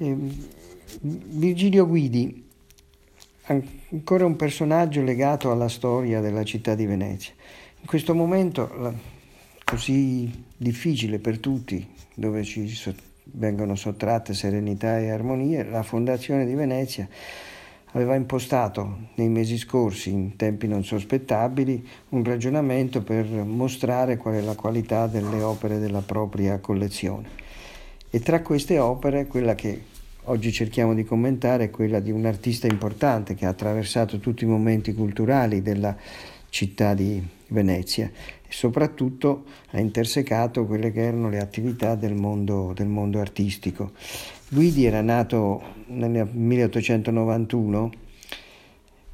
Eh, Virgilio Guidi, ancora un personaggio legato alla storia della città di Venezia. In questo momento così difficile per tutti, dove ci vengono sottratte serenità e armonie, la Fondazione di Venezia aveva impostato nei mesi scorsi, in tempi non sospettabili, un ragionamento per mostrare qual è la qualità delle opere della propria collezione. E tra queste opere, quella che oggi cerchiamo di commentare è quella di un artista importante che ha attraversato tutti i momenti culturali della città di Venezia e soprattutto ha intersecato quelle che erano le attività del mondo, del mondo artistico. Guidi era nato nel 1891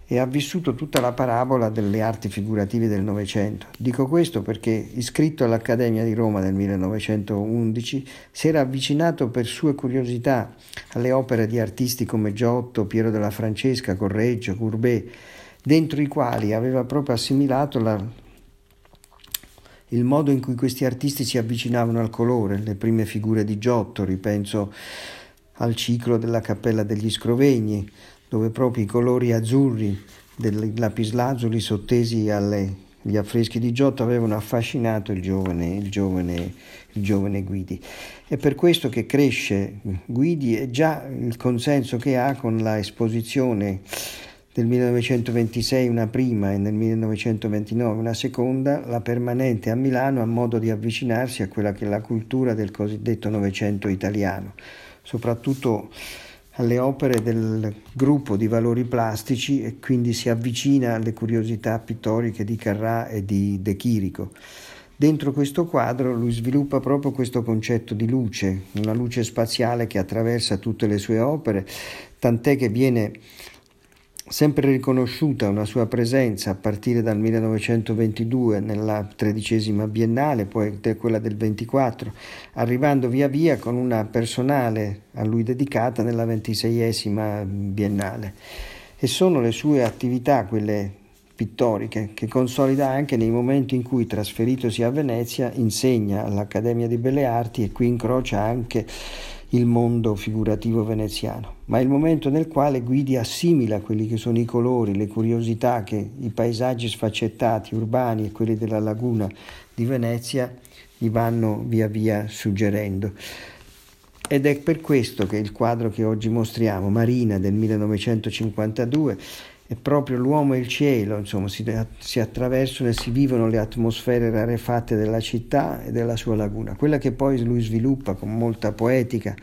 e ha vissuto tutta la parabola delle arti figurative del Novecento. Dico questo perché, iscritto all'Accademia di Roma nel 1911, si era avvicinato per sue curiosità alle opere di artisti come Giotto, Piero della Francesca, Correggio, Courbet, dentro i quali aveva proprio assimilato la, il modo in cui questi artisti si avvicinavano al colore, le prime figure di Giotto, ripenso al ciclo della Cappella degli Scrovegni, dove proprio i colori azzurri del lapislazuli sottesi agli affreschi di Giotto avevano affascinato il giovane, il, giovane, il giovane Guidi. È per questo che cresce Guidi e già il consenso che ha con la esposizione del 1926 una prima e nel 1929 una seconda, la permanente a Milano a modo di avvicinarsi a quella che è la cultura del cosiddetto Novecento italiano soprattutto alle opere del gruppo di valori plastici e quindi si avvicina alle curiosità pittoriche di Carrà e di De Chirico. Dentro questo quadro lui sviluppa proprio questo concetto di luce, una luce spaziale che attraversa tutte le sue opere, tant'è che viene sempre riconosciuta una sua presenza a partire dal 1922 nella tredicesima biennale, poi quella del 24, arrivando via via con una personale a lui dedicata nella ventiseiesima biennale. E sono le sue attività, quelle pittoriche, che consolida anche nei momenti in cui, trasferitosi a Venezia, insegna all'Accademia di Belle Arti e qui incrocia anche il mondo figurativo veneziano, ma è il momento nel quale Guidi assimila quelli che sono i colori, le curiosità che i paesaggi sfaccettati, urbani e quelli della laguna di Venezia gli vanno via via suggerendo. Ed è per questo che il quadro che oggi mostriamo, Marina del 1952, è proprio l'uomo e il cielo, insomma, si, si, attraversano e si vivono le atmosfere rarefatte della città e della sua laguna. Quella che poi lui sviluppa con molta poetica,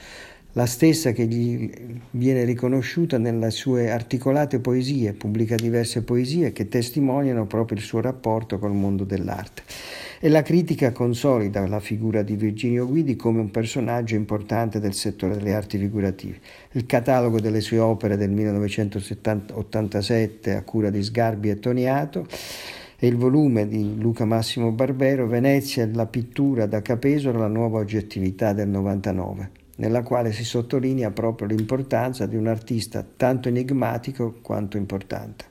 la stessa che gli viene riconosciuta nelle sue articolate poesie, pubblica diverse poesie che testimoniano proprio il suo rapporto col mondo dell'arte e la critica consolida la figura di Virginio Guidi come un personaggio importante del settore delle arti figurative. Il catalogo delle sue opere del 1987 a cura di Sgarbi e Toniato e il volume di Luca Massimo Barbero Venezia la pittura da Capesolo la nuova oggettività del 99 nella quale si sottolinea proprio l'importanza di un artista tanto enigmatico quanto importante.